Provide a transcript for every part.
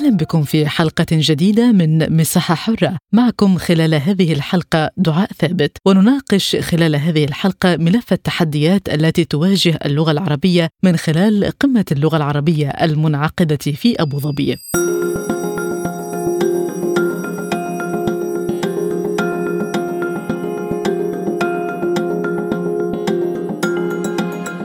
أهلا بكم في حلقة جديدة من مساحة حرة. معكم خلال هذه الحلقة دعاء ثابت ونناقش خلال هذه الحلقة ملف التحديات التي تواجه اللغة العربية من خلال قمة اللغة العربية المنعقدة في أبو ظبي.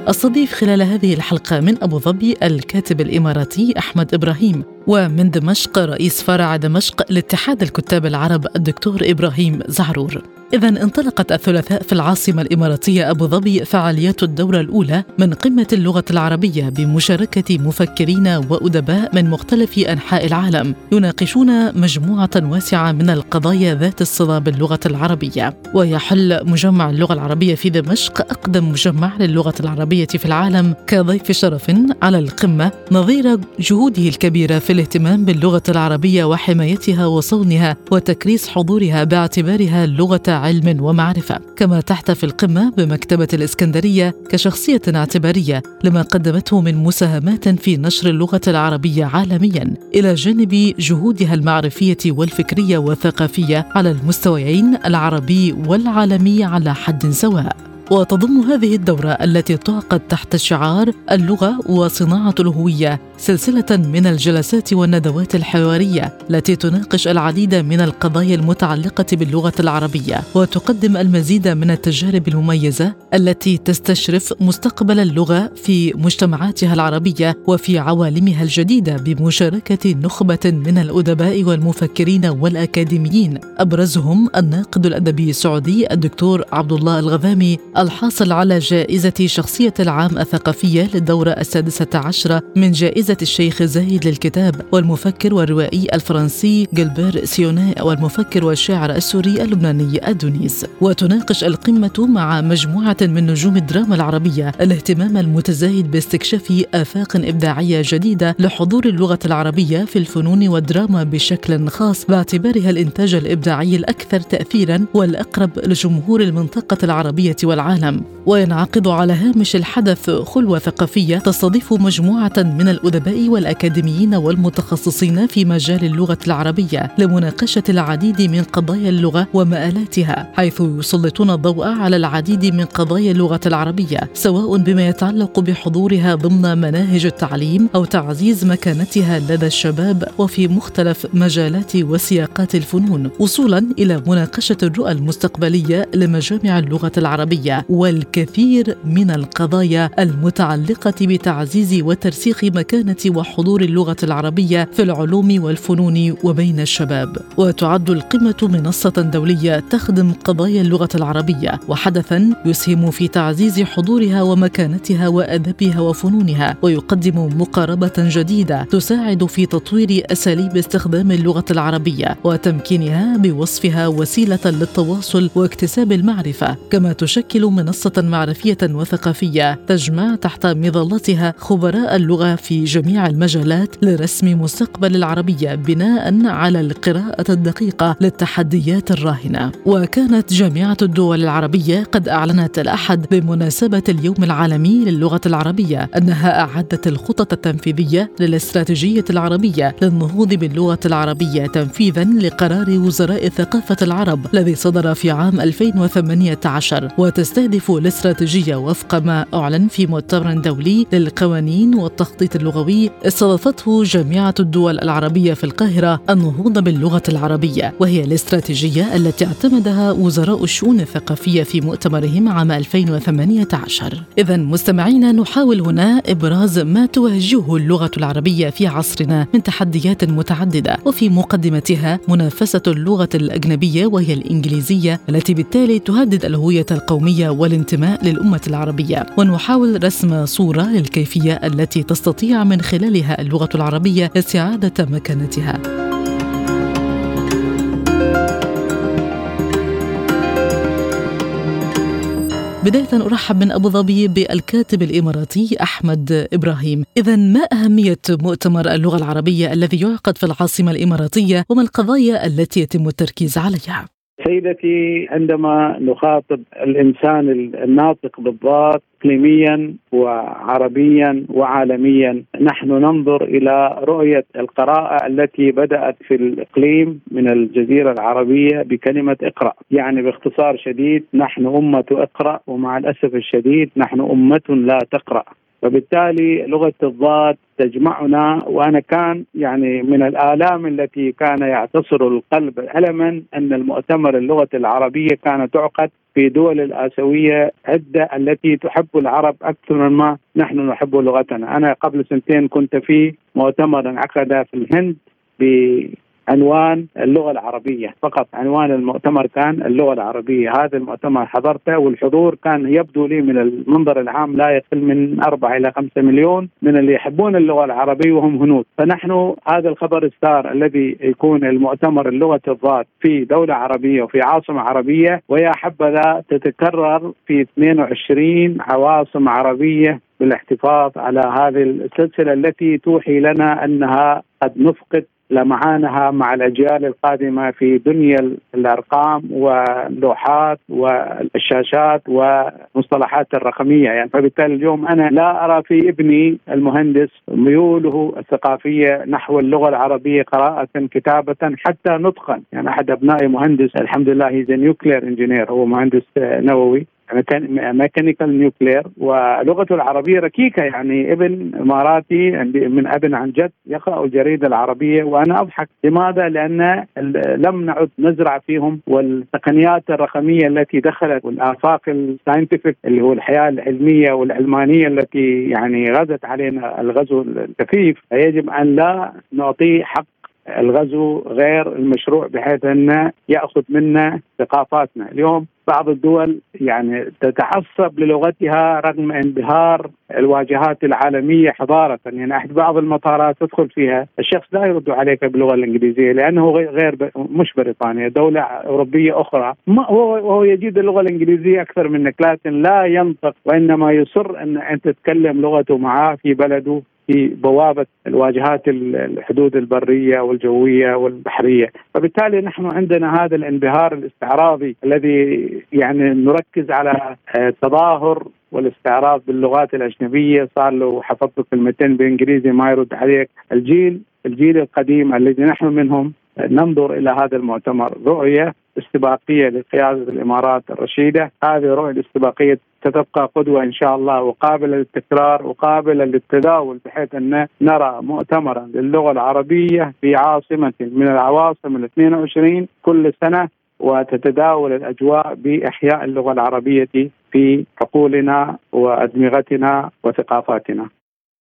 استضيف خلال هذه الحلقة من أبو ظبي الكاتب الإماراتي أحمد إبراهيم ومن دمشق رئيس فرع دمشق لاتحاد الكتاب العرب الدكتور إبراهيم زعرور إذا انطلقت الثلاثاء في العاصمة الإماراتية أبو ظبي فعاليات الدورة الأولى من قمة اللغة العربية بمشاركة مفكرين وأدباء من مختلف أنحاء العالم يناقشون مجموعة واسعة من القضايا ذات الصلة باللغة العربية. ويحل مجمع اللغة العربية في دمشق أقدم مجمع للغة العربية في العالم كضيف شرف على القمة نظير جهوده الكبيرة في الاهتمام باللغة العربية وحمايتها وصونها وتكريس حضورها باعتبارها لغة علم ومعرفة كما تحتفي القمة بمكتبة الإسكندرية كشخصية اعتبارية لما قدمته من مساهمات في نشر اللغة العربية عالميا إلى جانب جهودها المعرفية والفكرية والثقافية على المستويين العربي والعالمي على حد سواء. وتضم هذه الدورة التي تعقد تحت شعار اللغة وصناعة الهوية سلسلة من الجلسات والندوات الحوارية التي تناقش العديد من القضايا المتعلقة باللغة العربية. وتقدم المزيد من التجارب المميزة التي تستشرف مستقبل اللغة في مجتمعاتها العربية وفي عوالمها الجديدة بمشاركة نخبة من الأدباء والمفكرين والأكاديميين. أبرزهم الناقد الأدبي السعودي الدكتور عبد الله الغذامي الحاصل على جائزة شخصية العام الثقافية للدورة السادسة عشرة من جائزة الشيخ زايد للكتاب والمفكر والروائي الفرنسي جلبير سيوناء والمفكر والشاعر السوري اللبناني أدونيس. وتناقش القمة مع مجموعة من نجوم الدراما العربية. الاهتمام المتزايد باستكشاف آفاق إبداعية جديدة لحضور اللغة العربية في الفنون والدراما بشكل خاص باعتبارها الإنتاج الإبداعي الأكثر تأثيرا والأقرب لجمهور المنطقة العربية والعربية العالم وينعقد على هامش الحدث خلوة ثقافية تستضيف مجموعة من الأدباء والأكاديميين والمتخصصين في مجال اللغة العربية لمناقشة العديد من قضايا اللغة ومآلاتها حيث يسلطون الضوء على العديد من قضايا اللغة العربية سواء بما يتعلق بحضورها ضمن مناهج التعليم أو تعزيز مكانتها لدى الشباب وفي مختلف مجالات وسياقات الفنون وصولا إلى مناقشة الرؤى المستقبلية لمجامع اللغة العربية والكثير من القضايا المتعلقة بتعزيز وترسيخ مكانة وحضور اللغة العربية في العلوم والفنون وبين الشباب. وتعد القمة منصة دولية تخدم قضايا اللغة العربية وحدثا يسهم في تعزيز حضورها ومكانتها وأدبها وفنونها ويقدم مقاربة جديدة تساعد في تطوير أساليب استخدام اللغة العربية وتمكينها بوصفها وسيلة للتواصل واكتساب المعرفة. كما تشكل منصة معرفية وثقافية تجمع تحت مظلتها خبراء اللغة في جميع المجالات لرسم مستقبل العربية بناء على القراءة الدقيقة للتحديات الراهنة. وكانت جامعة الدول العربية قد أعلنت الأحد بمناسبة اليوم العالمي للغة العربية أنها أعدت الخطط التنفيذية للاستراتيجية العربية للنهوض باللغة العربية تنفيذا لقرار وزراء الثقافة العرب الذي صدر في عام 2018 وتستهدف الاستراتيجية وفق ما أعلن في مؤتمر دولي للقوانين والتخطيط اللغوي. استضافته جامعة الدول العربية في القاهرة النهوض باللغة العربية وهي الاستراتيجية التي اعتمدها وزراء الشؤون الثقافية في مؤتمرهم عام 2018 إذا مستمعينا نحاول هنا إبراز ما تواجهه اللغة العربية في عصرنا من تحديات متعددة وفي مقدمتها منافسة اللغة الأجنبية وهي الإنجليزية التي بالتالي تهدد الهوية القومية والانتماء للأمة العربية. ونحاول رسم صورة للكيفية التي تستطيع من من خلالها اللغة العربية استعادة مكانتها. بداية أرحب من أبو ظبي بالكاتب الإماراتي أحمد إبراهيم إذا ما أهمية مؤتمر اللغة العربية الذي يعقد في العاصمة الإماراتية وما القضايا التي يتم التركيز عليها؟ سيدتي عندما نخاطب الإنسان الناطق بالضاد اقليميا وعربيا وعالميا نحن ننظر إلى رؤية القراءة التي بدأت في الإقليم من الجزيرة العربية بكلمة اقرأ، يعني باختصار شديد نحن أمة أقرأ ومع الأسف الشديد نحن أمة لا تقرأ. وبالتالي لغة الضاد تجمعنا وأنا كان يعني من الآلام التي كان يعتصر القلب ألما أن المؤتمر اللغة العربية كانت تعقد في دول الآسيوية عدة التي تحب العرب أكثر مما نحن نحب لغتنا، أنا قبل سنتين كنت في مؤتمر انعقد في الهند عنوان اللغة العربية. فقط عنوان المؤتمر كان اللغة العربية. هذا المؤتمر حضرته والحضور كان يبدو لي من المنظر العام لا يقل من أربعة إلى خمسة مليون من اللي يحبون اللغة العربية وهم هنود. فنحن هذا الخبر السار الذي يكون المؤتمر اللغة الضاد في دولة عربية وفي عاصمة عربية. ويا حبذا تتكرر في 22 عواصم عربية بالاحتفاظ على هذه السلسلة التي توحي لنا أنها قد نفقد لمعانها مع الأجيال القادمة في دنيا الأرقام واللوحات والشاشات والمصطلحات الرقمية. يعني فبالتالي اليوم أنا لا أرى في ابني المهندس ميوله الثقافية نحو اللغة العربية قراءة كتابة حتى نطقا. يعني أحد ابنائي مهندس الحمد لله هي nuclear engineer هو مهندس نووي. mechanical nuclear. ولغته العربية ركيكة يعني. ابن اماراتي من ابن عن جد يقرأ الجريدة العربية. وأنا أضحك. لماذا؟ لأن لم نعد نزرع فيهم. والتقنيات الرقمية التي دخلت والآفاق الـ scientific اللي هو الحياة العلمية والعلمانيه التي يعني غزت علينا الغزو الكثيف فيجب أن لا نعطيه حق الغزو غير المشروع بحيث انه يأخذ منا ثقافاتنا، اليوم بعض الدول يعني تتعصب للغتها رغم انبهار الواجهات العالمية حضارة. يعني أحد بعض المطارات تدخل فيها الشخص لا يرد عليك باللغة الإنجليزية لأنه غير مش بريطانيا دولة أوروبية أخرى. ما هو هو يجيد اللغة الإنجليزية أكثر منك لكن لا ينطق وإنما يصر أن أنت تتكلم لغته معاه في بلده. في بوابة الواجهات الحدود البرية والجوية والبحرية. فبالتالي نحن عندنا هذا الانبهار الاستعراضي الذي يعني نركز على آه، تظاهر والاستعراض باللغات الأجنبية. صار له حفظت كلمتين بالانجليزي ما يرد عليك. الجيل الجيل القديم الذي نحن منهم ننظر إلى هذا المؤتمر رؤية استباقيه لقيادة الإمارات الرشيدة، هذه الرؤيه الاستباقية ستبقى قدوة إن شاء الله وقابلة للتكرار وقابلة للتداول بحيث أن نرى مؤتمرا للغة العربية في عاصمة من العواصم ال 22 كل سنة وتتداول الأجواء بإحياء اللغة العربية في عقولنا وأدمغتنا وثقافاتنا.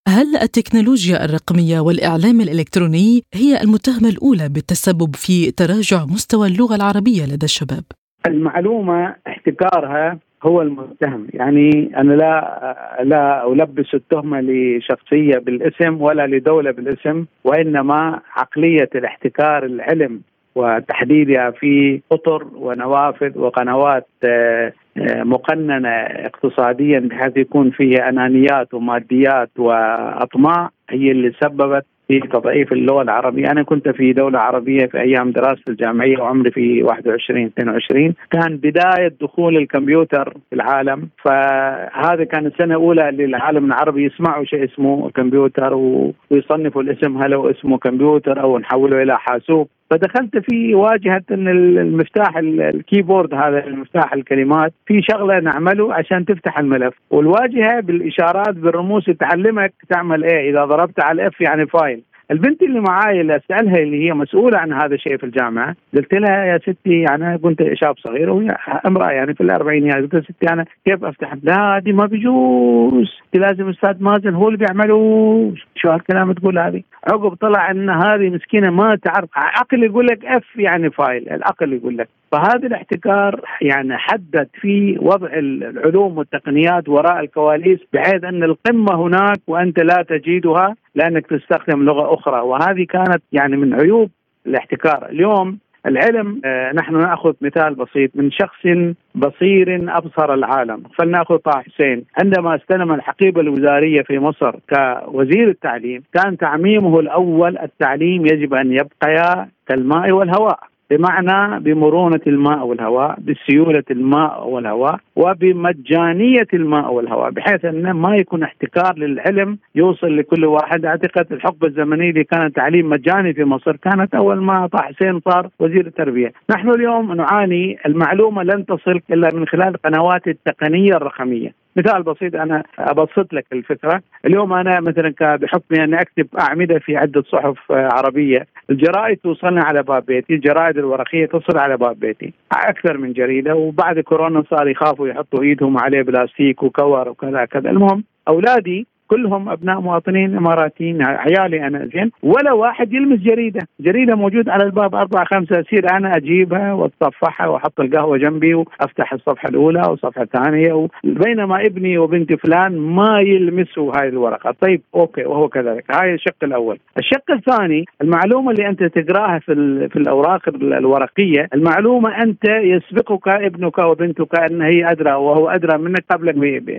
هل التكنولوجيا الرقمية والإعلام الإلكتروني هي المتهمة الأولى بالتسبب في تراجع مستوى اللغة العربية لدى الشباب؟ المعلومة احتكارها هو المتهم يعني أنا لا لا ألبس التهمة لشخصية بالاسم ولا لدولة بالاسم وإنما عقلية الاحتكار العلم وتحديدها في أطر ونوافذ وقنوات آه، مقننة اقتصاديا بحيث يكون فيها أنانيات وماديات وأطماع هي اللي سببت في تضعيف اللغة العربية، أنا كنت في دولة عربية في أيام دراستي الجامعية وعمري في 21 22 كان بداية دخول الكمبيوتر في العالم. فهذا كان السنة الاولى اللي العالم العربي يسمعوا شيء اسمه كمبيوتر ويصنفوا الاسم هل هو اسمه كمبيوتر أو نحوله إلى حاسوب. فدخلت في واجهة إن المفتاح الـ keyboard هذا المفتاح الكلمات في شغلة نعمله عشان تفتح الملف. والواجهة بالإشارات بالرموز تعلمك تعمل إيه؟ إذا ضربت على الـ F يعني file البنت اللي معاي اللي أسألها اللي هي مسؤولة عن هذا الشيء في الجامعة قلت لها يا ستي أنا كنت شاب صغير وهي امرأة يعني في الاربعينيات قلت لها ستي أنا كيف أفتح؟ لا دي ما بيجوز دي لازم أستاذ مازن هو اللي بيعمله. شو هالكلام تقول هذه؟ عقب طلع إن هذه مسكينة ما تعرف عقل يقول لك F يعني file العقل يقول لك. فهذا الاحتكار يعني حدد في وضع العلوم والتقنيات وراء الكواليس بحيث أن القمة هناك وأنت لا تجيدها لأنك تستخدم لغة أخرى. وهذه كانت يعني من عيوب الاحتكار. اليوم العلم آه، نحن نأخذ مثال بسيط. من شخص بصير أبصر العالم فلنأخذ طه حسين. عندما استلم الحقيبة الوزارية في مصر كوزير التعليم كان تعميمه الأول التعليم يجب أن يبقيا كالماء والهواء. بمعنى بمرونة الماء والهواء بسيولة الماء والهواء وبمجانية الماء والهواء بحيث أنه ما يكون احتكار للعلم يوصل لكل واحد. أعتقد الحقبة الزمنية اللي كانت تعليم مجاني في مصر كانت أول ما طه حسين صار وزير التربية. نحن اليوم نعاني المعلومة لن تصل إلا من خلال القنوات التقنية الرقمية. مثال بسيط أنا أبسط لك الفكرة، اليوم أنا مثلا بحكمي أني أكتب أعمدة في عدة صحف عربية، الجرائد توصلنا على باب بيتي، الجرائد الورقية تصل على باب بيتي، أكثر من جريدة وبعد كورونا صار يخافوا يحطوا إيدهم عليه بلاستيك وكور وكذا كذا، المهم أولادي كلهم أبناء مواطنين إماراتيين عيالي أنا زين. ولا واحد يلمس جريدة، جريدة موجود على الباب أربعة خمسة. أصير أنا أجيبها وأتصفحها وأحط القهوة جنبي وأفتح الصفحة الأولى والصفحه الثانية بينما ابني وبنتي فلان ما يلمسوا هاي الورقة، طيب okay وهو كذلك، هاي الشق الأول، الشق الثاني المعلومة اللي أنت تقراها في في الأوراق الورقية، المعلومة أنت يسبقك ابنك وبنتك أن هي أدرى وهو أدرى منك قبلك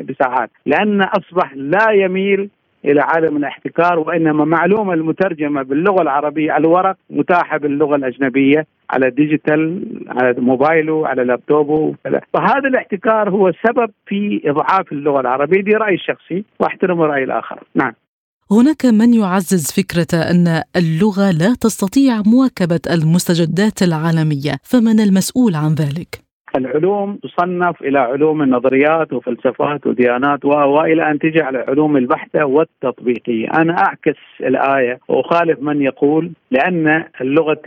بساعات، لأن أصبح لا يمين يميل إلى عالم الاحتكار وإنما معلومة المترجمة باللغة العربية على الورق متاحة باللغة الأجنبية على ديجيتال على موبايله على لابتوبه فهذا الاحتكار هو السبب في إضعاف اللغة العربية. دي رأيي الشخصي واحترم رأي الآخر. نعم. هناك من يعزز فكرة أن اللغة لا تستطيع مواكبة المستجدات العالمية فمن المسؤول عن ذلك؟ العلوم تصنف إلى علوم النظريات وفلسفات وديانات وإلى أن تجي على علوم البحثة والتطبيقية، أنا أعكس الآية وأخالف من يقول لأن اللغة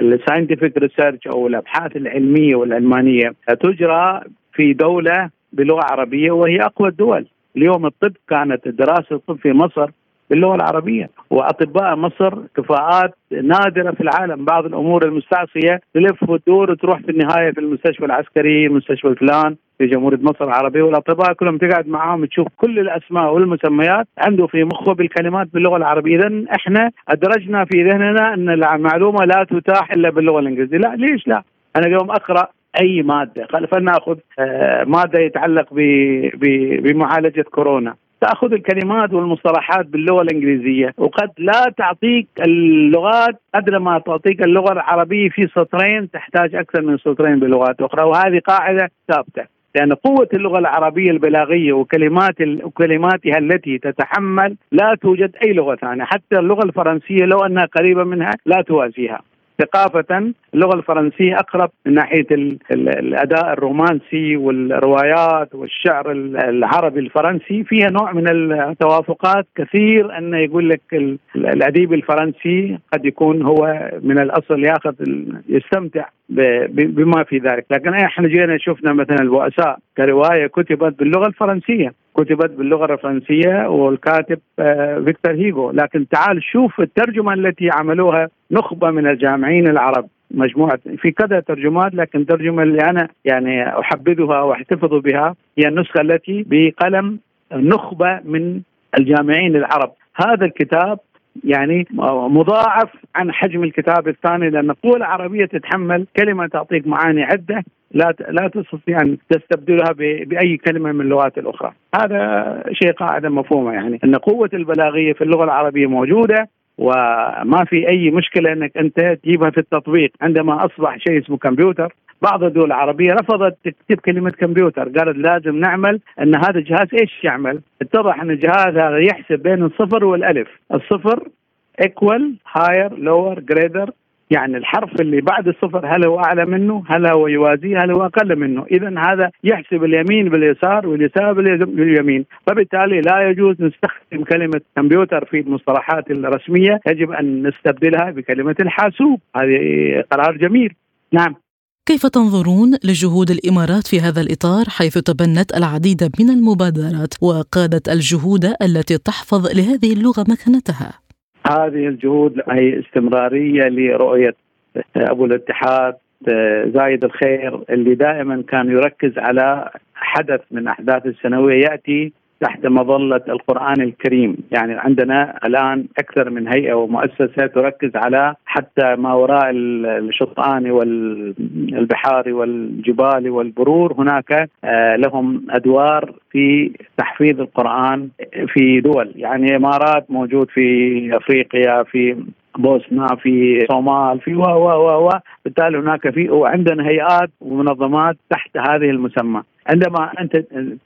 الساينتفك ريسيرش أو الأبحاث العلمية والعلمانيه تجرى في دولة بلغة عربية وهي أقوى الدول، اليوم الطب كانت دراسة الطب في مصر باللغة العربية. وأطباء مصر كفاءات نادرة في العالم. بعض الأمور المستعصية تلف وتدور وتروح في النهاية في المستشفى العسكري المستشفى الفلان في جمهورية مصر العربية. والأطباء كلهم تقعد معاهم تشوف كل الأسماء والمسميات عنده في مخه بالكلمات باللغة العربية. اذا إحنا أدرجنا في ذهننا أن المعلومة لا تتاح إلا باللغة الإنجليزية. لا ليش لا؟ أنا اليوم أقرأ أي مادة. فلنأخذ آه، مادة يتعلق بمعالجة كورونا. تأخذ الكلمات والمصطلحات باللغة الإنجليزية وقد لا تعطيك اللغات قدر ما تعطيك اللغة العربية في سطرين تحتاج أكثر من سطرين بلغات أخرى وهذه قاعدة ثابتة. لأن قوة اللغة العربية البلاغية وكلمات وكلماتها التي تتحمل لا توجد أي لغة ثانية. حتى اللغة الفرنسية لو أنها قريبة منها لا توازيها. ثقافة اللغة الفرنسية أقرب من ناحية الأداء الرومانسي والروايات والشعر العربي الفرنسي. فيها نوع من التوافقات كثير أنه يقول لك الأديب الفرنسي قد يكون هو من الأصل ياخذ يستمتع بما في ذلك. لكن إحنا جينا شفنا مثلا البؤساء كرواية كتبت باللغة الفرنسية. كتبت باللغة الفرنسية والكاتب آه، فيكتور هيغو. لكن تعال شوف الترجمة التي عملوها نخبة من الجامعين العرب. مجموعة في كذا ترجمات لكن الترجمه اللي أنا يعني أحبذها واحتفظ بها هي النسخة التي بقلم نخبة من الجامعين العرب. هذا الكتاب يعني مضاعف عن حجم الكتاب الثاني لأن القوى العربية تتحمل كلمة تعطيك معاني عدة لا لا تستطيع ان تستبدلها بأي كلمة من اللغات الأخرى، هذا شيء قاعدة مفهومة يعني إن قوة البلاغية في اللغة العربية موجودة وما في أي مشكلة إنك أنت تجيبها في التطبيق. عندما أصبح شيء اسمه كمبيوتر بعض الدول العربية رفضت تكتب كلمة كمبيوتر قالت لازم نعمل إن هذا الجهاز إيش يعمل اتضح إن الجهاز هذا يحسب بين الصفر والألف الصفر equal higher lower greater يعني الحرف اللي بعد الصفر هل هو أعلى منه؟ هل هو يوازيه؟ هل هو أقل منه؟ اذا هذا يحسب اليمين باليسار واليسار باليمين، فبالتالي لا يجوز نستخدم كلمة كمبيوتر في المصطلحات الرسمية، يجب أن نستبدلها بكلمة الحاسوب، هذه قرار جميل. نعم. كيف تنظرون لجهود الإمارات في هذا الإطار حيث تبنت العديد من المبادرات وقادت الجهود التي تحفظ لهذه اللغة مكانتها؟ هذه الجهود هي استمرارية لرؤية أبو الاتحاد زايد الخير اللي دائما كان يركز على حدث من أحداث السنوية يأتي تحت مظلة القرآن الكريم، يعني عندنا الآن أكثر من هيئة ومؤسسة تركز على حتى ما وراء الشطآن والبحار والجبال والبرور. هناك آه، لهم أدوار في تحفيظ القرآن في دول. يعني إمارات موجود في أفريقيا في بوسنا في صومال في و و و و. بالتالي هناك في وعندنا هيئات ومنظمات تحت هذه المسمى. عندما أنت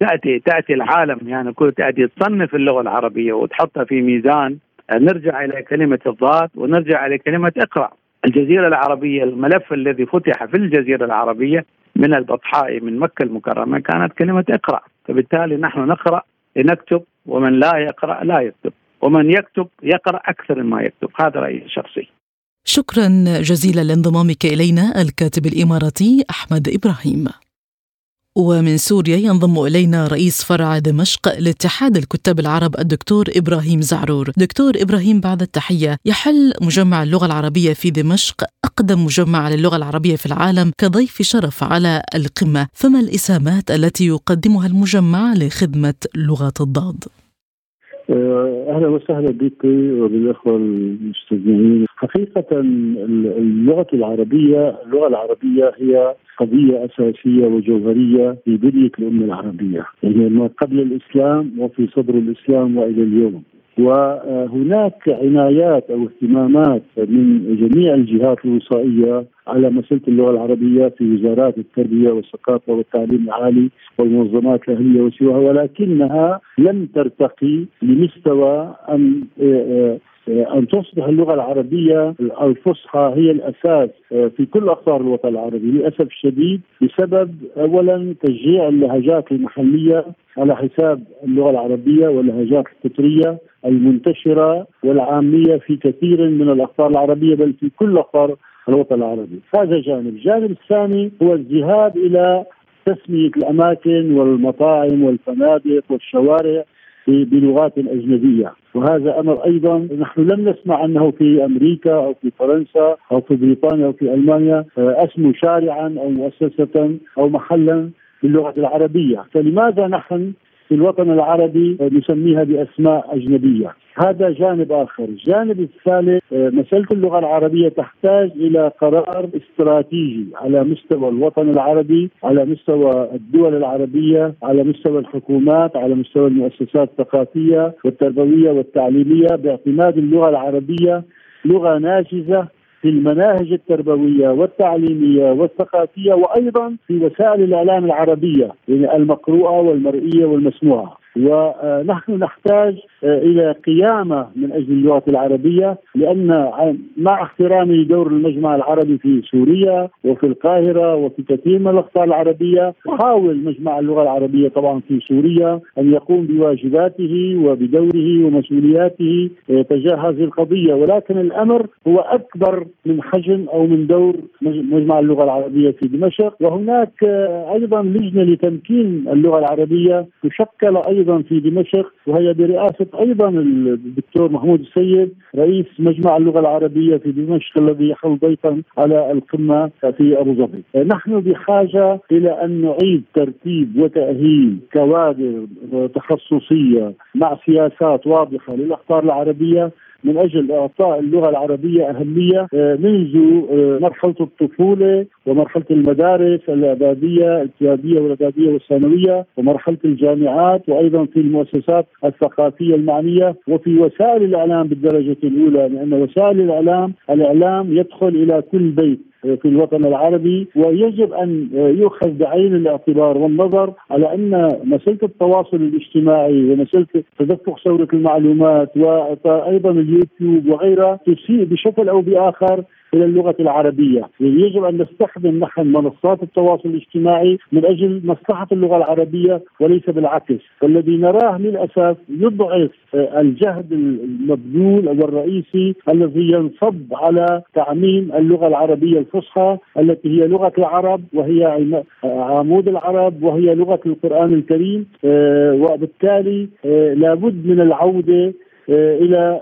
تأتي تأتي العالم يعني كل تأتي تصنف اللغة العربية وتحطها في ميزان نرجع إلى كلمة الضاد ونرجع إلى كلمة اقرأ. الجزيرة العربية الملف الذي فتح في الجزيرة العربية من البطحاء من مكة المكرمة كانت كلمة اقرأ. فبالتالي نحن نقرأ لنكتب ومن لا يقرأ لا يكتب ومن يكتب يقرأ أكثر مما يكتب. هذا رأيي الشخصي. شكرا جزيلا لانضمامك إلينا الكاتب الإماراتي أحمد إبراهيم. ومن سوريا ينضم إلينا رئيس فرع دمشق لاتحاد الكتاب العرب الدكتور إبراهيم زعرور. دكتور إبراهيم بعد التحية، يحل مجمع اللغة العربية في دمشق أقدم مجمع للغة العربية في العالم كضيف شرف على القمة، فما الإسهامات التي يقدمها المجمع لخدمة لغة الضاد؟ آه، أهلا وسهلا بك وبالأخوة المستمعين. حقيقة اللغة العربية اللغة العربية هي قضية أساسية وجوهرية في بنية الأمة العربية. يعني ما قبل الإسلام وفي صدر الإسلام وإلى اليوم. وهناك عنايات أو اهتمامات من جميع الجهات الوصائية على مساله اللغة العربية في وزارات التربية والثقافة والتعليم العالي والمنظمات الأهلية وسواها ولكنها لم ترتقي لمستوى ان أن تصبح اللغة العربية الفصحى هي الأساس في كل أقطار الوطن العربي للأسف الشديد بسبب اولا تشجيع اللهجات المحلية على حساب اللغة العربية واللهجات الفطرية المنتشرة والعامية في كثير من الأقطار العربية بل في كل أقطار الوطن العربي، هذا جانب، الجانب الثاني هو الذهاب إلى تسمية الأماكن والمطاعم والفنادق والشوارع بلغات أجنبية. وهذا أمر أيضا نحن لم نسمع أنه في أمريكا أو في فرنسا أو في بريطانيا أو في ألمانيا آه، أسموا شارعا أو مؤسسة أو محلا باللغة العربية. فلماذا نحن في الوطن العربي نسميها بأسماء أجنبية. هذا جانب آخر، الجانب الثالث آه، مسألة اللغة العربية تحتاج إلى قرار استراتيجي على مستوى الوطن العربي، على مستوى الدول العربية، على مستوى الحكومات، على مستوى المؤسسات الثقافية والتربوية والتعليمية باعتماد اللغة العربية لغة ناجزة في المناهج التربوية والتعليمية والثقافية وأيضا في وسائل الإعلام العربية يعني المقروءة والمرئية والمسموعة. ونحن نحتاج إلى قيامة من أجل اللغة العربية لأن مع احترامي لدور المجمع العربي في سوريا وفي القاهرة وفي كثير من الاقطار العربية يحاول مجمع اللغة العربية طبعا في سوريا أن يقوم بواجباته وبدوره ومسؤولياته آه، تجاه هذه القضية. ولكن الأمر هو أكبر من حجم أو من دور مجمع اللغة العربية في دمشق. وهناك آه، أيضا لجنة لتمكين اللغة العربية تشكل أيضا في دمشق وهي برئاسة أيضا الدكتور محمود السيد رئيس مجمع اللغة العربية في دمشق الذي يحل ضيفا على القمة في أبو ظبي. نحن بحاجة إلى أن نعيد ترتيب وتأهيل كوادر تخصصية مع سياسات واضحة للاقطار العربية من أجل إعطاء اللغة العربية أهمية آه، منذ آه، مرحلة الطفولة ومرحلة المدارس الإعدادية الابتدائية والإعدادية والثانوية ومرحلة الجامعات وأيضا في المؤسسات الثقافية المعنية. وفي وسائل الإعلام بالدرجة الأولى لأن وسائل الإعلام الإعلام يدخل إلى كل بيت. في الوطن العربي ويجب أن يؤخذ بعين الاعتبار والنظر على أن مساله التواصل الاجتماعي ومساله تدفق ثوره المعلومات وأيضا اليوتيوب وغيرها تسيء بشكل أو بآخر إلى اللغة العربية، يعني يجب أن نستخدم نحن منصات التواصل الاجتماعي من أجل مصلحة اللغة العربية وليس بالعكس، والذي نراه للأسف يضعف الجهد المبذول والرئيسي الذي ينصب على تعميم اللغة العربية الفصحى التي هي لغة العرب وهي عمود العرب وهي لغة القرآن الكريم آه، وبالتالي آه، لابد من العودة آه، إلى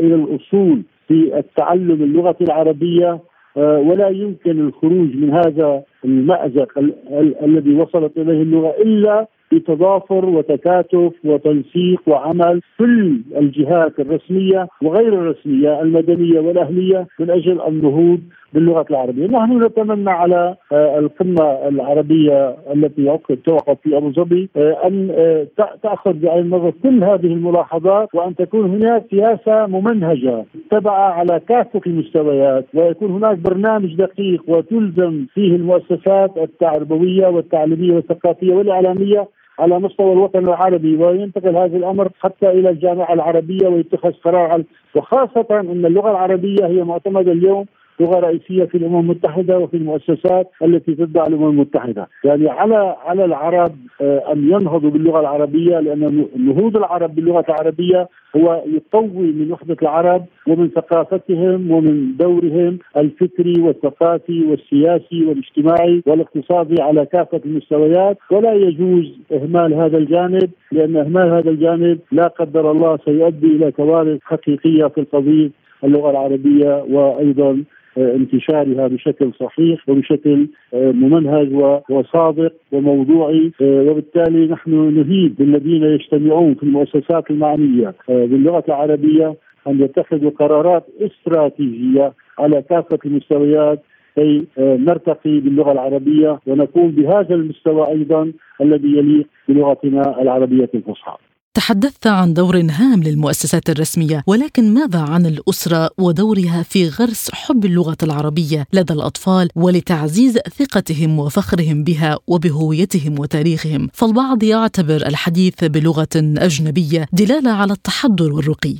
إلى الأصول. في التعلم اللغة العربية آه، ولا يمكن الخروج من هذا المأزق ال- ال- الذي وصلت إليه اللغة إلا بتضافر وتكاتف وتنسيق وعمل كل الجهات الرسمية وغير الرسمية المدنية والأهلية من أجل النهوض باللغة العربية، نحن نتمنى على آه، القمة العربية التي توقف في أبو ظبي آه، أن آه، تأخذ بعين النظر كل هذه الملاحظات وأن تكون هناك سياسة ممنهجة تبع على كافة المستويات ويكون هناك برنامج دقيق وتلزم فيه المؤسسات التربويه والتعليمية والثقافية والإعلامية على مستوى الوطن العربي وينتقل هذا الأمر حتى إلى الجامعة العربية ويتخذ قرار وخاصة إن اللغة العربية هي معتمدة اليوم لغة رئيسية في الأمم المتحدة وفي المؤسسات التي تتبع الأمم المتحدة، يعني على على العرب آه، أن ينهضوا باللغة العربية لأن نهوض العرب باللغة العربية هو يقوي من وحدة العرب ومن ثقافتهم ومن دورهم الفكري والثقافي والسياسي والاجتماعي والاقتصادي على كافة المستويات. ولا يجوز إهمال هذا الجانب لأن إهمال هذا الجانب لا قدر الله سيؤدي إلى كوارث حقيقية في القضية اللغة العربية وأيضا انتشارها بشكل صحيح وبشكل آه، ممنهج وصادق وموضوعي آه، وبالتالي نحن نهيب بالذين يجتمعون في المؤسسات المعنية آه، باللغة العربية أن يتخذوا قرارات استراتيجية على كافه المستويات كي نرتقي باللغة العربية ونكون بهذا المستوى أيضا الذي يليق بلغتنا العربية الفصحى. تحدثت عن دور هام للمؤسسات الرسمية ولكن ماذا عن الأسرة ودورها في غرس حب اللغة العربية لدى الأطفال ولتعزيز ثقتهم وفخرهم بها وبهويتهم وتاريخهم؟ فالبعض يعتبر الحديث بلغة أجنبية دلالة على التحضر والرقي.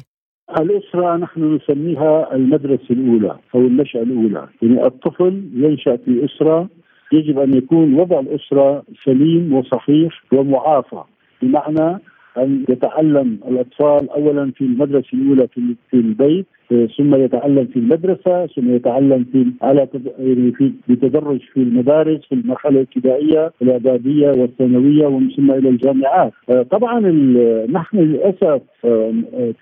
الأسرة نحن نسميها المدرسة الأولى أو النشأة الأولى. يعني الطفل ينشأ في أسرة يجب أن يكون وضع الأسرة سليم وصحيح ومعافى. بمعنى أن يتعلم الأطفال اولا في المدرسة الأولى في في البيت ثم يتعلم في المدرسة ثم يتعلم في على يعني في بتدرج في المدارس في المرحلة الابتدائية الإعدادية والثانوية ومن ثم إلى الجامعات. طبعا نحن للأسف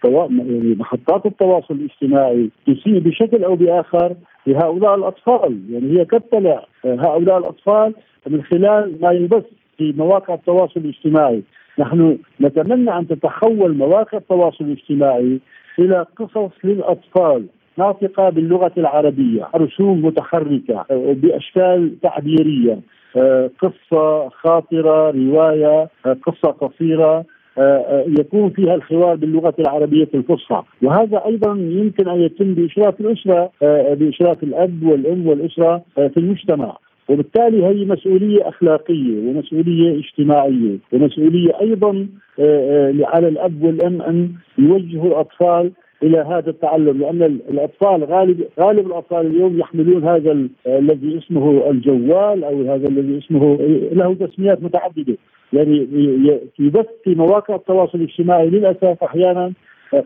يعني محطات التواصل الاجتماعي تسيء بشكل أو بآخر لهؤلاء الأطفال. يعني هي تطلع هؤلاء الأطفال من خلال ما يبث في مواقع التواصل الاجتماعي. نحن نتمنى أن تتحول مواقع التواصل الاجتماعي إلى قصص للأطفال ناطقة باللغة العربية، رسوم متحركة بأشكال تعبيرية، قصة خاطرة، رواية، قصة قصيرة يكون فيها الحوار باللغة العربية الفصحى، وهذا أيضا يمكن أن يتم بإشراف الأسرة بإشراف الأب والأم والأسرة في المجتمع. وبالتالي هي مسؤولية أخلاقية ومسؤولية اجتماعية ومسؤولية أيضا آه، آه، على الأب والأم أن يوجهوا الأطفال إلى هذا التعلم لأن الأطفال غالب غالب الأطفال اليوم يحملون هذا الذي اسمه الجوال أو هذا الذي اسمه له تسميات متعددة. يعني يبث في مواقع التواصل الاجتماعي للأسف أحيانا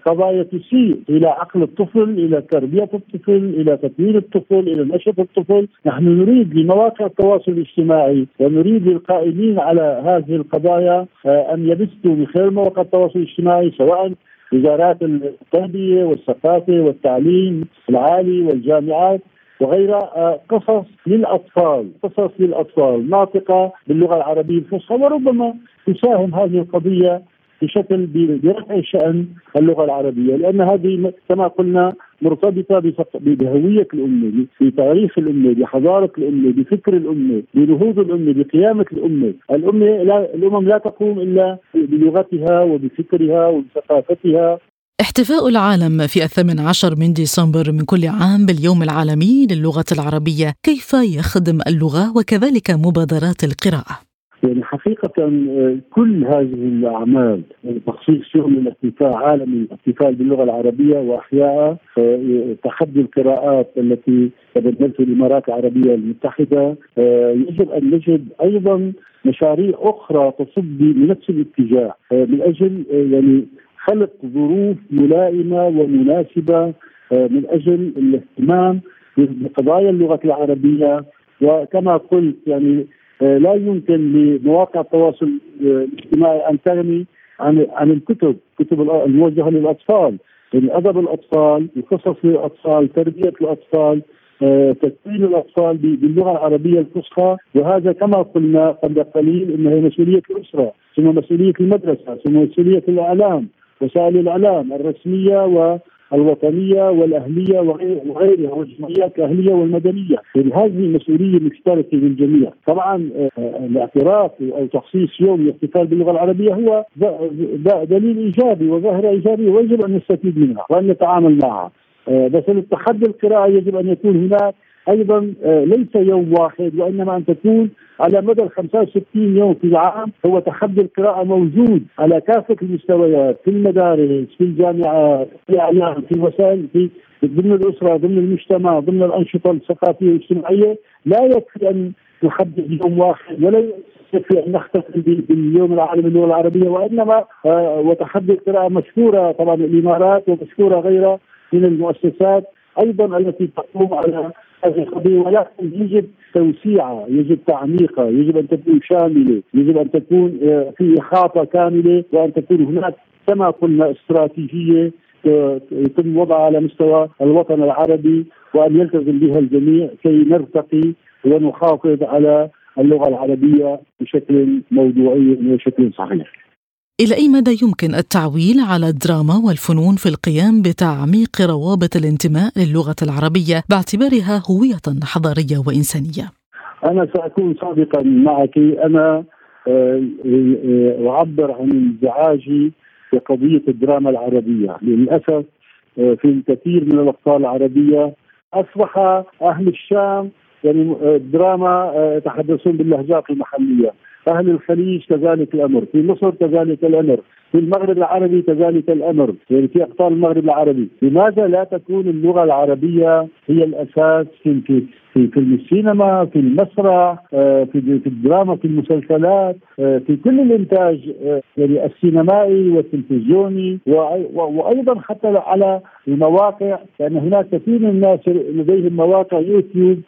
قضايا تسيء إلى عقل الطفل، إلى تربية الطفل، إلى تكوين الطفل، إلى نشأة الطفل، نحن نريد لمواقع التواصل الاجتماعي ونريد للقائمين على هذه القضايا آه، أن يبثوا من خلال مواقع التواصل الاجتماعي سواء وزارات التربية والثقافة والتعليم العالي والجامعات وغيرها آه، قصص للأطفال، قصص للأطفال ناطقة باللغة العربية الفصحى وربما تساهم هذه القضية بشكل برفع شأن اللغة العربية لأن هذه كما قلنا مرتبطة بهوية الأمة بتاريخ الأمة بحضارة الأمة بفكر الأمة بنهوض الأمة بقيامة الأمة. الأمة لا الأمم لا تقوم إلا بلغتها وبفكرها وبثقافتها. احتفاء العالم في الثامن عشر من ديسمبر من كل عام باليوم العالمي للغة العربية. كيف يخدم اللغة وكذلك مبادرات القراءة؟ يعني حقيقة آه، كل هذه الأعمال يعني تخصيص يوم الاحتفاء عالمي الاحتفال باللغة العربية وأحيائها آه، تحدي القراءات التي تبنتها الإمارات العربية المتحدة آه، يجب أن نجد أيضا مشاريع أخرى تصب بنفس الاتجاه من أجل يعني خلق ظروف ملائمة ومناسبة من أجل الاهتمام بقضايا اللغة العربية. وكما قلت يعني لا يمكن لمواقع التواصل الاجتماعي أن تغني عن عن الكتب، كتب الموجهة للأطفال، يعني أدب الأطفال، القصص للأطفال، تربية الأطفال، آه، تكوين الأطفال باللغة العربية الفصحى وهذا كما قلنا قبل قليل انه مسؤولية الأسرة، ثم مسؤولية المدرسة ثم مسؤولية الإعلام وسائل الإعلام الرسمية والوطنيه والأهلية وغيرها والجمعيات الأهلية والمدنية، هذه مسؤولية مشتركة للجميع، طبعا آه، الاعتراف أو تخصيص يوم الاحتفال باللغة العربية هو دليل إيجابي وظاهرة إيجابية ويجب أن نستفيد منها وأن نتعامل معها. آه، بس التحدي القراءة يجب أن يكون هناك أيضا آه، ليس يوم واحد وإنما أن تكون على مدى ال 65 يوم في العام هو تحدي القراءة موجود على كافة المستويات في المدارس في الجامعات في الإعلام في الوسائل في ضمن الأسرة ضمن المجتمع ضمن الأنشطة الثقافية والاجتماعية. لا يكفي أن نحدد يوم واحد ولا يكفي أن نحتفل باليوم العالمي للغه العربية وإنما آه، وتحدي القراءة مشكوره طبعا الإمارات ومشكوره غيرها من المؤسسات أيضا التي تقوم على هذه القضية ولكن يجب توسيعها، يجب تعميقها، يجب أن تكون شاملة، يجب أن تكون آه، في احاطه كاملة وأن تكون هناك كما قلنا استراتيجية آه، يتم وضعها على مستوى الوطن العربي وأن يلتزم بها الجميع كي نرتقي ونحافظ على اللغة العربية بشكل موضوعي وبشكل صحيح. إلى أي مدى يمكن التعويل على الدراما والفنون في القيام بتعميق روابط الانتماء للغة العربية باعتبارها هوية حضارية وإنسانية؟ أنا سأكون صادقا معك. أنا آه، آه، أعبر عن انزعاجي بقضية الدراما العربية. للأسف آه، في الكثير من الأقطار العربية أصبح أهل الشام يعني الدراما يتحدثون باللهجات المحلية. أهل الخليج كذلك الأمر، في مصر كذلك الأمر، في المغرب العربي كذلك الأمر، يعني في أقطار المغرب العربي، لماذا لا تكون اللغة العربية هي الأساس في في في فيلم السينما، في المسرح، آه، في الدراما، في المسلسلات، آه، في كل الإنتاج آه، يعني السينمائي والتلفزيوني وأيضا حتى على المواقع لأن هناك كثير من الناس لديهم مواقع يوتيوب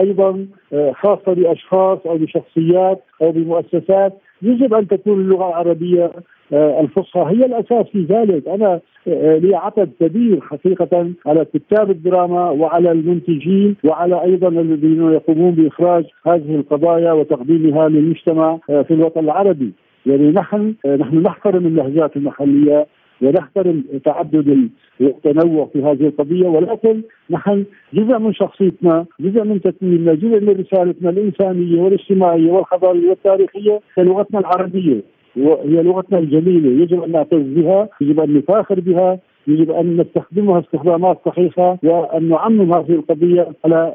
أيضا خاصة بأشخاص أو بشخصيات أو بمؤسسات يجب أن تكون اللغة العربية آه، الفصحى هي الأساس في ذلك، أنا آه، لي عتب كبير حقيقة على كتاب الدراما وعلى المنتجين وعلى أيضا الذين يقومون بإخراج هذه القضايا وتقديمها للمجتمع آه، في الوطن العربي، يعني نحن نحن نحترم اللهجات المحلية ونحترم تعدد التنوع في هذه القضية ولكن نحن جزء من شخصيتنا، جزء من تكويننا، جزء من رسالتنا الإنسانية والاجتماعية والحضاريه والتاريخية كلغتنا العربية، وهي لغتنا الجميلة يجب أن نعتز بها يجب أن نفاخر بها يجب أن نستخدمها استخدامات صحيحة وأن نعمم هذه القضية على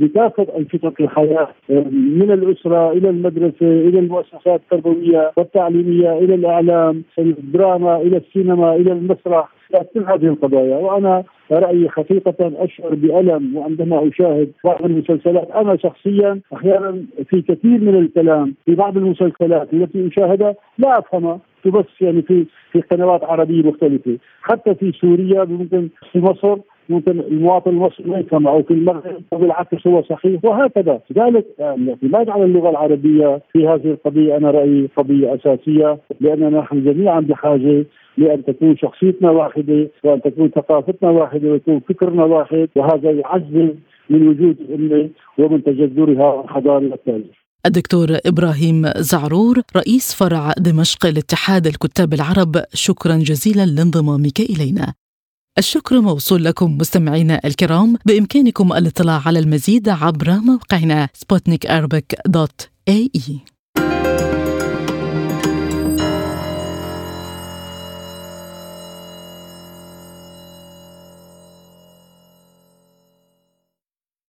بكافة أنشطة الحياة من الأسرة إلى المدرسة إلى المؤسسات التربوية والتعليمية إلى الإعلام الدراما إلى السينما إلى المسرح كل هذه القضايا. وأنا رأيي حقيقة أشعر بألم وعندما أشاهد بعض المسلسلات. أنا شخصيا أحيانا في كثير من الكلام في بعض المسلسلات التي أشاهدها لا أفهمها. تبث يعني في في قنوات عربية مختلفة. حتى في سوريا ممكن في مصر ممكن المواطن المصري ما يفهم أو في المغرب وبالعكس هو صحيح وهكذا. لذلك الاعتماد على اللغة العربية في هذه القضية أنا رأيي قضية أساسية لأننا نحن جميعا بحاجة لأن تكون شخصيتنا واحدة وأن تكون ثقافتنا واحدة ويكون فكرنا واحد وهذا يعزز من وجود الامه ومن تجذرها وحضارها التاريخ الدكتور إبراهيم زعرور رئيس فرع دمشق لاتحاد الكتاب العرب. شكرا جزيلا لانضمامك إلينا. الشكر موصول لكم مستمعينا الكرام بإمكانكم الاطلاع على المزيد عبر موقعنا سبوتنيك دوت اي